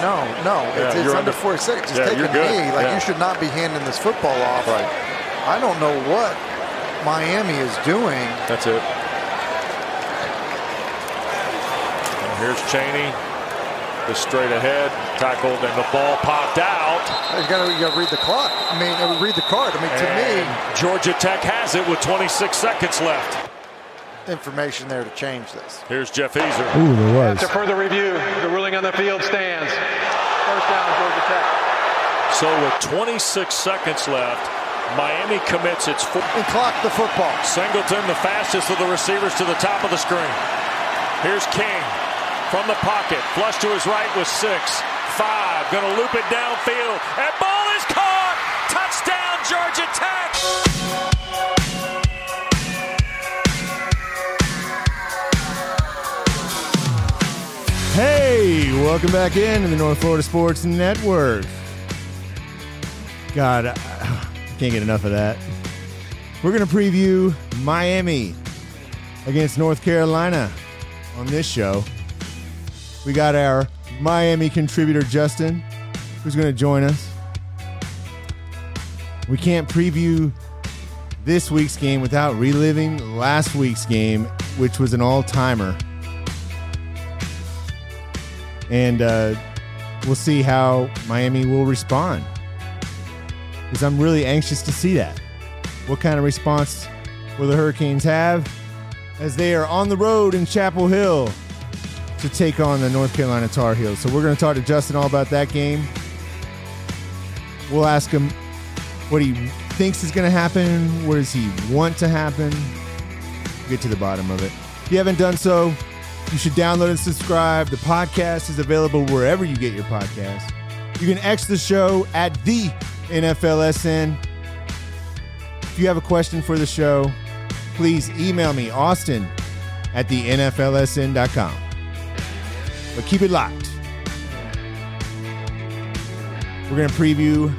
No, no, Yeah, it's, it's under under- 46. Just Yeah, good. knee. Like Yeah. you should not be handing this football off. Right. I don't know what Miami is doing. That's it. And here's Chaney. The straight ahead tackled and the ball popped out. You got to you got to read the clock. I mean, uh, read the card. I mean, to And Georgia Tech has it with 26 seconds left. Me, information there to change this. Here's Jeff Easer. Ooh, there was. After further review, the ruling on the field stands. First down, Georgia Tech. So with 26 seconds left, Miami commits its fourth. And clock the football. Singleton, the fastest of the receivers to the top of the screen. Here's King from the pocket. Flush to his right with six. Five. Going to loop it downfield. And ball is caught. Touchdown, Georgia Tech. Welcome back in to the North Florida Sports Network. God, I can't get enough of that. We're going to preview Miami against North Carolina on this show. We got our Miami contributor, Justin, who's going to join us. We can't preview this week's game without reliving last week's game, which was an all timer and uh, we'll see how Miami will respond. Because I'm really anxious to see that. What kind of response will the Hurricanes have as they are on the road in Chapel Hill to take on the North Carolina Tar Heels? So we're going to talk to Justin all about that game. We'll ask him what he thinks is going to happen. What does he want to happen? Get to the bottom of it. If you haven't done so, you should download and subscribe. The podcast is available wherever you get your podcasts. You can X the show at the NFLSN. If you have a question for the show, please email me, Austin at the NFLSN.com. But keep it locked. We're going to preview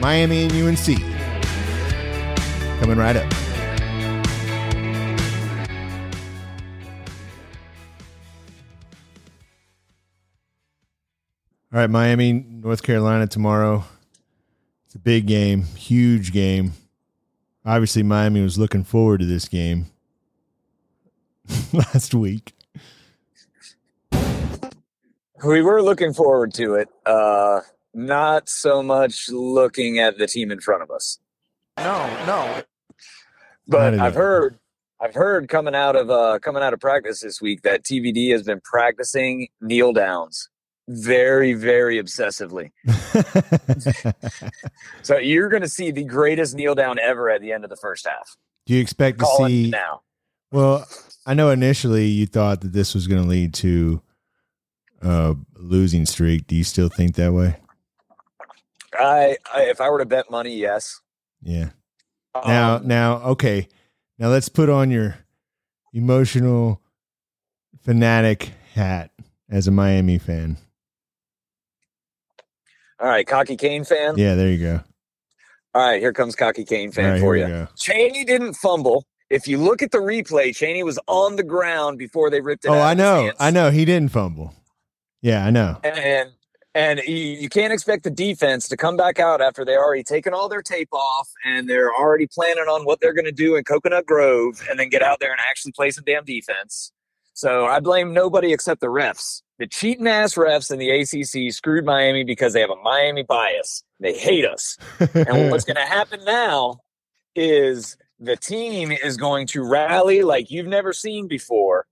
Miami and UNC. Coming right up. All right, Miami, North Carolina tomorrow. It's a big game, huge game. Obviously, Miami was looking forward to this game last week. We were looking forward to it. Uh, not so much looking at the team in front of us. No, no. But I've heard I've heard coming out of uh coming out of practice this week that TVD has been practicing kneel downs very, very obsessively. So you're gonna see the greatest kneel down ever at the end of the first half. Do you expect to see? now. Well, I know initially you thought that this was going to lead to a losing streak. Do you still think that way? I, I if I were to bet money, yes. Yeah. Now, Um, now, okay. Now let's put on your emotional fanatic hat as a Miami fan. All right, cocky Cane fan. Yeah, there you go. All right, here comes cocky Cane fan right, for you. Chaney didn't fumble. If you look at the replay, Chaney was on the ground before they ripped it Oh. I know. I know. He didn't fumble. Yeah, I know. And and you, you can't expect the defense to come back out after they already taken all their tape off and they're already planning on what they're going to do in Coconut Grove and then get out there and actually play some damn defense. So I blame nobody except the refs. The cheating ass refs in the ACC screwed Miami because they have a Miami bias. They hate us. And what's going to happen now is the team is going to rally like you've never seen before,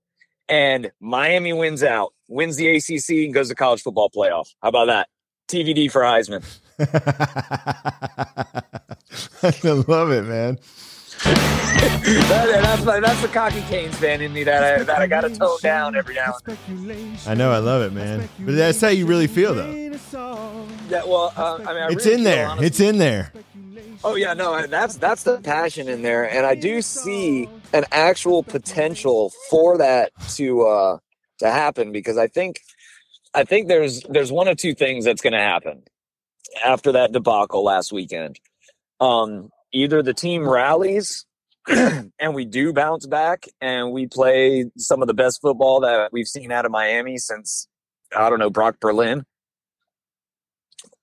and Miami wins out, wins the ACC, and goes to college football playoff. How about that? TVD for Heisman. I love it, man. That- that's, my- that's the cocky Canes fan in me that I, that I got to tone down every now and then. I know. I love it, man. But that's how you really feel, though. Yeah, well, uh, I mean, I It's really in there. honestly- It's in there. Oh yeah, no, that's that's the passion in there, and I do see an actual potential for that to uh to happen because I think I think there's there's one of two things that's going to happen after that debacle last weekend. Um, either the team rallies and we do bounce back and we play some of the best football that we've seen out of Miami since I don't know Brock Berlin,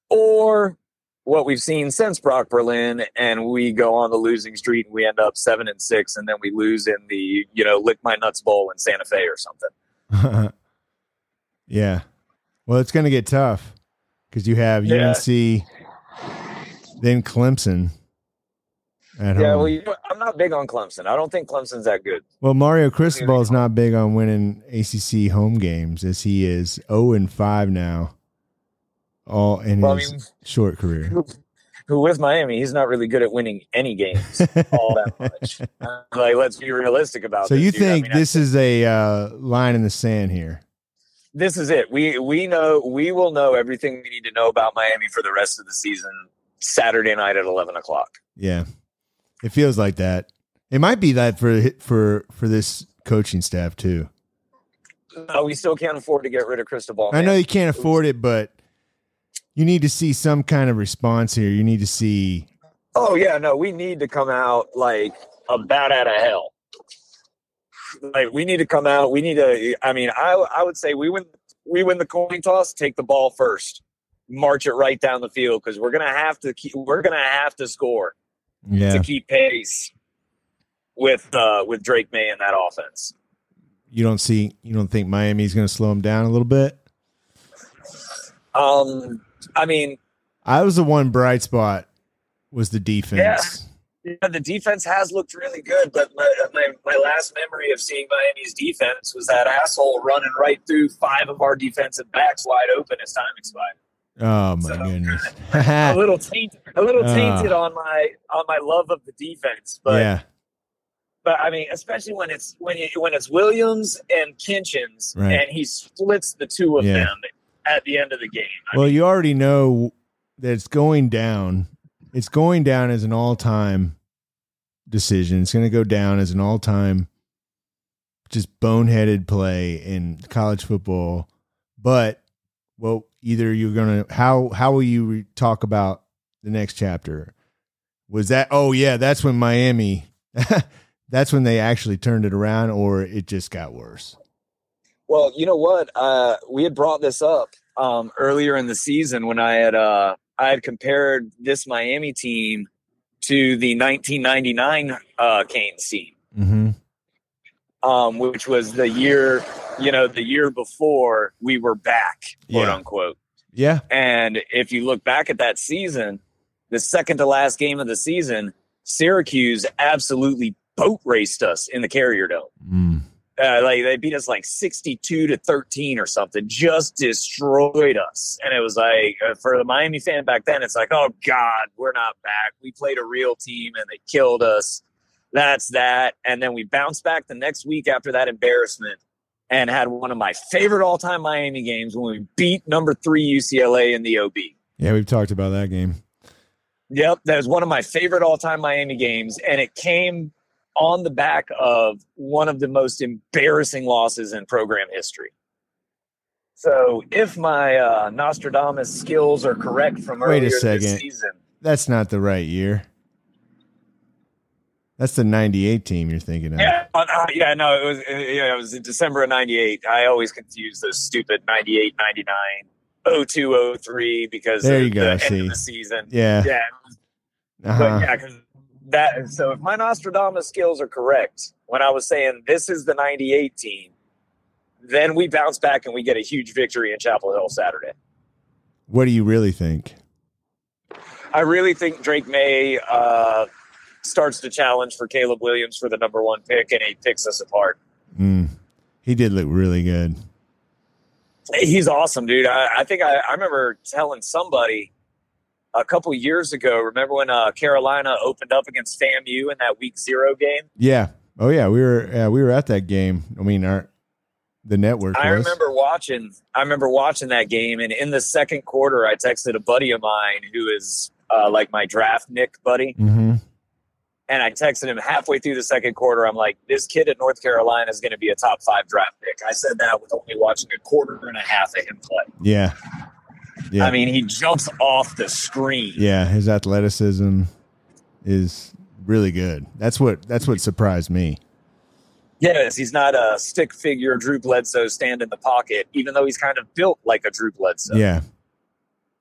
or what we've seen since Brock Berlin, and we go on the losing streak and we end up seven and six, and then we lose in the you know lick my nuts bowl in Santa Fe or something. yeah. Well, it's going to get tough because you have Yeah. UNC, then Clemson Yeah, home. well, you know, I'm not big on Clemson. I don't think Clemson's that good. Well, Mario Cristobal is not big on winning ACC home games as he is 0 and 5 now, all in Well, I his mean- short career. Who with Miami, he's not really good at winning any games all that much. Like, let's be realistic about. That. So this, you dude. I think mean, I- this is a uh, line in the sand here? this is it. We we know we will know everything we need to know about Miami for the rest of the season. Saturday night at eleven o'clock. Yeah, it feels like that. It might be that for for for this coaching staff too. No, we still can't afford to get rid of Cristobal. I know you can't afford it, but you need to see some kind of response here. You need to see. Oh yeah, no, we need to come out like a bat out of hell. Like we need to come out. We need to. I mean, I I would say we win. We win the coin toss. Take the ball first. March it right down the field because we're gonna have to. Keep, we're gonna have to score Yeah, to keep pace with uh with Drake Maye and that offense. you don't see. You don't think Miami's going to slow him down a little bit? Um, I mean, I was the one bright spot was the defense. Yeah, the defense has looked really good, but my, my, my last memory of seeing Miami's defense was that asshole running right through five of our defensive backs wide open as time expired. Oh my So- goodness! A little tainted, a little Ah. tainted on my on my love of the defense, but yeah, but I mean, especially when it's when you, when it's Williams and Kinchens, Right. and he splits the two of Yeah. them at the end of the game. I well, you already know that it's going down. It's going down as an all-time decision. It's going to go down as an all-time just boneheaded play in college football. But well, either you're going to how how will you re- talk about the next chapter? Was that oh yeah, that's when Miami that's when they actually turned it around or it just got worse. Well, you know what? Uh, we had brought this up um, earlier in the season when I had uh, I had compared this Miami team to the 1999 uh, Canes team, Mhm. um, which was the year you know the year before we were back, quote Yeah. unquote. Yeah. And if you look back at that season, the second to last game of the season, Syracuse absolutely boat raced us in the Carrier Dome Mm. uh, like they beat us like 62 to 13 or something just destroyed us and it was like uh, for the miami fan back then it's like oh god we're not back we played a real team and they killed us that's that and then we bounced back the next week after that embarrassment and had one of my favorite all-time miami games when we beat number three ucla in the ob Yeah, we've talked about that game. Yep, that was one of my favorite all-time Miami games, and it came on the back of one of the most embarrassing losses in program history. So, if my uh, Nostradamus skills are correct from Wait a earlier second. this season, That's not the right year. That's the 98 team you're thinking of. yeah, uh, uh, yeah, no, it was uh, yeah, it was in December of '98. I always confuse those stupid '98, '99, 02, 03 because There of you go, the end see. of the season. Yeah. Yeah, Uh-huh. But yeah, 'cause that. So if my Nostradamus skills are correct, when I was saying this is the '98 team, then we bounce back and we get a huge victory in Chapel Hill Saturday. What do you really think? I really think Drake Maye uh, starts to challenge for Caleb Williams for the number one pick, and he picks us apart. Mm. He did look really good. He's awesome, dude. I, I think I, I remember telling somebody a couple years ago. Remember when uh, Carolina opened up against FAMU in that Week Zero game? Yeah. Oh yeah, we were yeah, we were at that game. I mean, our the network I was. remember watching. I remember watching that game, and in the second quarter, I texted a buddy of mine who is uh, like my draft Nick buddy, hmm and I texted him halfway through the second quarter. I'm like, "This kid at North Carolina is going to be a top five draft pick." I said that with only watching a quarter and a half of him play. Yeah. Yeah. I mean, he jumps off the screen. yeah, his athleticism is really good. That's what that's what surprised me. Yes, he's not a stick figure Drew Bledsoe stand in the pocket, even though he's kind of built like a Drew Bledsoe. Yeah.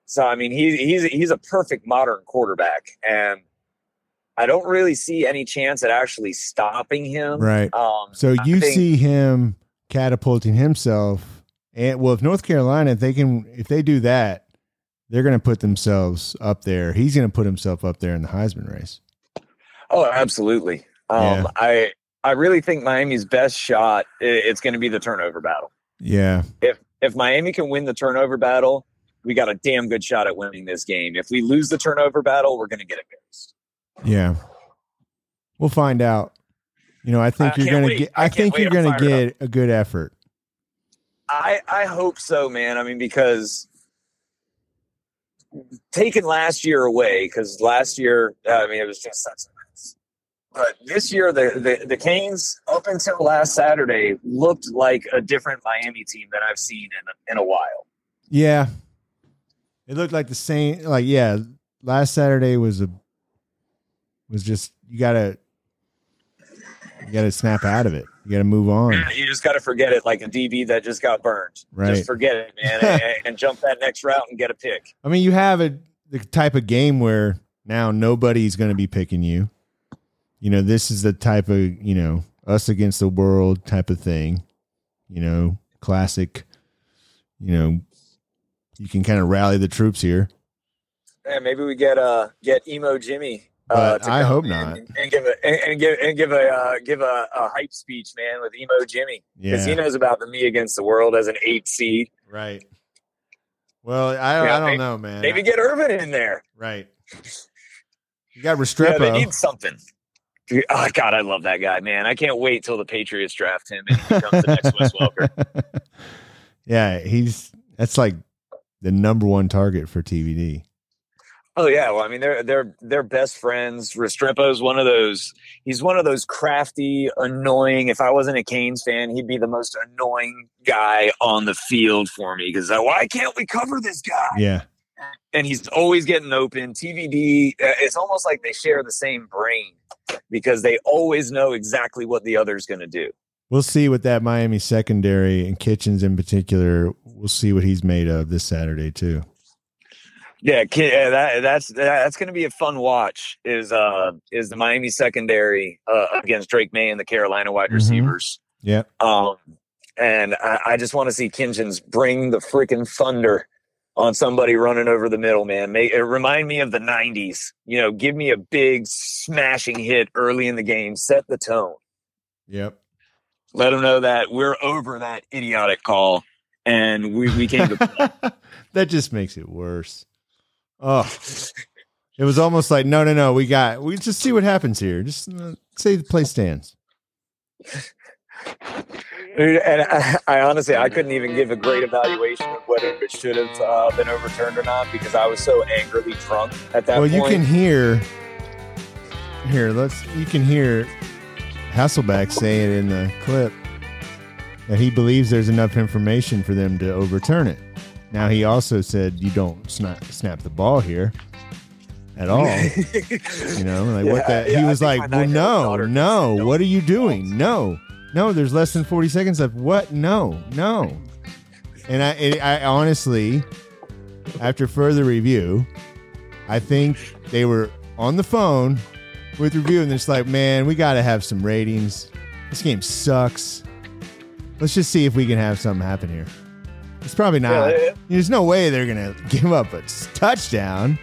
So I mean, he's he's he's a perfect modern quarterback, and I don't really see any chance at actually stopping him. Right. Um, So you think- see him catapulting himself, and well, if North Carolina, if they can, if they do that, they're going to put themselves up there. He's going to put himself up there in the Heisman race. Oh, absolutely. Um, Yeah. I I really think Miami's best shot it's going to be the turnover battle. Yeah, If if Miami can win the turnover battle, we got a damn good shot at winning this game. If we lose the turnover battle, we're going to get embarrassed. Yeah. We'll find out. You know, I think I you're going to wait. get. I I think you're going to fired get a good effort. I I hope so, man. I mean, because taking last year away, because last year, I mean, it was just such a mess. But this year, the, the the Canes up until last Saturday looked like a different Miami team that I've seen in a, in a while. Yeah, it looked like the same. Like yeah, last Saturday was a was just you gotta you gotta snap out of it. You gotta move on. You just got to forget it, like a DB that just got burned. Right. Just forget it, man, and, and jump that next route and get a pick. I mean, you have a the type of game where now nobody's going to be picking you. You know, this is the type of you know us against the world type of thing. You know, classic. You know, you can kind of rally the troops here. Yeah, maybe we get uh get emo Jimmy. Uh, But to I hope in not. And, and give a and, and give and give a uh, give a, a hype speech, man, with emo Jimmy because he knows about the me against the world as an eight seed. right. Well, I, Yeah, I don't maybe- know, man. Maybe get Irvin in there. right. You got Yeah, Restrepo. they need something. Oh God, I love that guy, man. I can't wait till the Patriots draft him and he becomes the next Wes Welker. yeah, he's that's like the number one target for TVD. Oh yeah, well, I mean, they're they're they're best friends. Restrepo's one of those. He's one of those crafty, annoying. If I wasn't a Canes fan, he'd be the most annoying guy on the field for me because why can't we cover this guy? Yeah, And he's always getting open. TVD. uh, It's almost like they share the same brain because they always know exactly what the other's going to do. we'll see what that Miami secondary and Kinchens in particular. We'll see what he's made of this Saturday too. Yeah, ki- yeah, that that's that's going to be a fun watch. Is uh is the Miami secondary uh, against Drake Maye and the Carolina wide Mhm. receivers? Yep. Um, and I, I just want to see Kinchens bring the freaking thunder on somebody running over the middle, man. Make it remind me of the '90s. You know, give me a big smashing hit early in the game, set the tone. Yep. Let them know that we're over that idiotic call, and we we came to that just makes it worse. Oh, it was almost like no, no, no. We got. We just see what happens here. Just uh, say the play stands. Dude, and I, I honestly, I couldn't even give a great evaluation of whether it should have uh, been overturned or not because I was so angrily drunk at that well, point. you can hear. Here, let's. You can hear Hasselbeck say it in the clip that he believes there's enough information for them to overturn it. Now he also said you don't snap snap the ball here at all. You know, like what that yeah, he was like, well, no, no, what are you "Don't doing? No, no, there's less than 40 seconds left. What? No, no. And I, it, I honestly, after further review, I think they were on the phone with review and it's like, man, we got to have some ratings. This game sucks. Let's just see if we can have something happen here. It's probably not. Yeah. There's no way they're going to give up a touchdown.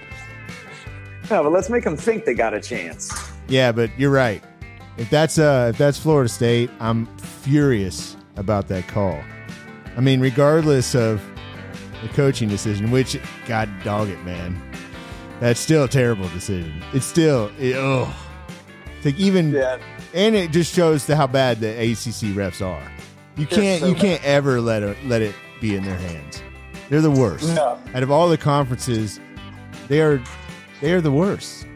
No, but let's make them think they got a chance. Yeah, but you're right. If that's uh if that's Florida State, I'm furious about that call. I mean, regardless of the coaching decision, which God dog it, man, that's still a terrible decision. It's still it, oh, it's like even Yeah, and it just shows to how bad the ACC refs are. You can't so you can't ever let it let it be in their hands. They're the worst. Out of all the conferences, they are they are the worst.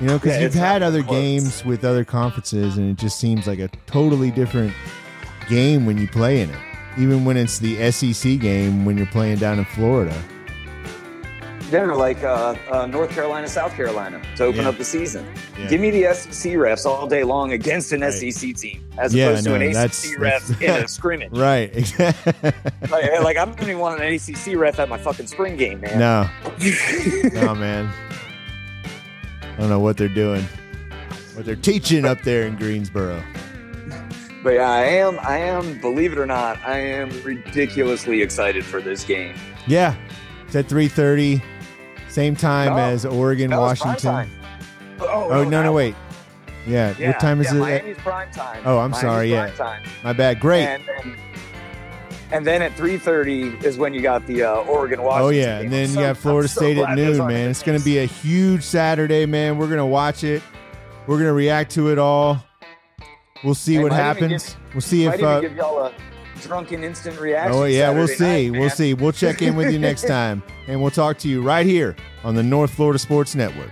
You know, because Yeah, you've had other close. games with other conferences, and it just seems like a totally different game when you play in it. Even when it's the SEC game when you're playing down in Florida. Yeah, like uh, uh, North Carolina, South Carolina to open Yeah. up the season. Yeah. Give me the SEC refs all day long against an Right. SEC team, as Yeah, opposed no, to an that's- ACC ref in a scrimmage. Right. like, like, I don't even want an ACC ref at my fucking spring game, man. no. No, man. I don't know what they're doing. What they're teaching up there in Greensboro. But yeah, I am. I am. Believe it or not, I am ridiculously excited for this game. Yeah. It's at 3:30. Same time No. as Oregon, No, Washington. Oh, Oh, no, no, wait. Yeah. Yeah, what time is yeah, it? Miami's prime time. Oh, I'm Miami's sorry, yeah. Time. My bad. Great. And then, and then at 3:30 is when you got the uh, Oregon Washington. Oh yeah, game. and then I'm you so- got Florida so State at noon, man. It's going to be a huge Saturday, man. We're going to watch it. We're going to react to it all. We'll see what happens. we'll see if. Uh, give y'all a drunken instant reaction. oh yeah, we'll see. night, we'll see. We'll check in with you next time, and we'll talk to you right here on the North Florida Sports Network.